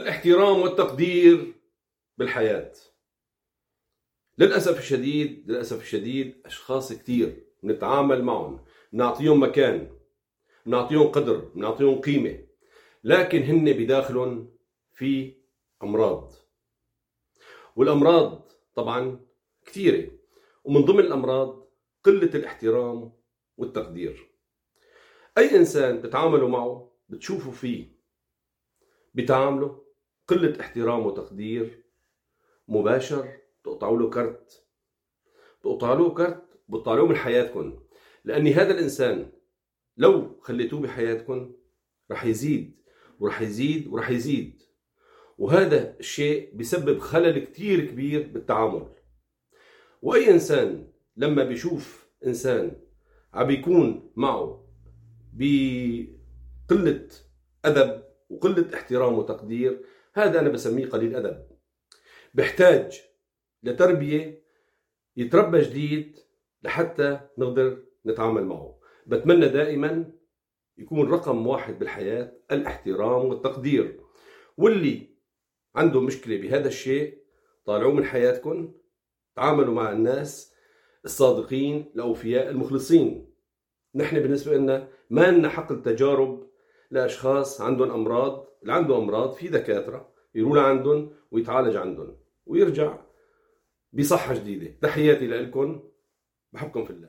الاحترام والتقدير بالحياة. للأسف الشديد للأسف الشديد أشخاص كثير بنتعامل معهم بنعطيهم مكان بنعطيهم قدر بنعطيهم قيمة لكن هن بداخلهم في أمراض. والأمراض طبعا كثيرة ومن ضمن الأمراض قلة الاحترام والتقدير. أي إنسان بتتعاملوا معه بتشوفوا فيه بتعامله قلة احترام وتقدير مباشر. تقطعوا له كرت تقطعوا له كرت بتطلعوه من حياتكم لأن هذا الإنسان لو خليتوه بحياتكم رح يزيد ورح يزيد ورح يزيد. وهذا الشيء بسبب خلل كتير كبير بالتعامل. وأي إنسان لما بيشوف إنسان عم يكون معه بقلة أدب وقلة احترام وتقدير هذا أنا بسميه قليل أدب. بحتاج لتربية يتربى جديد لحتى نقدر نتعامل معه. بتمنى دائما يكون رقم واحد بالحياة الاحترام والتقدير. واللي عنده مشكلة بهذا الشيء طالعوه من حياتكم تعاملوا مع الناس الصادقين الأوفياء المخلصين. نحن بالنسبة لنا ما لنا حق التجارب لأشخاص عندهم أمراض اللي عنده أمراض في دكاترة يروح لعندهم ويتعالج عندهم ويرجع بصحة جديدة. تحياتي لكم بحبكم في الله.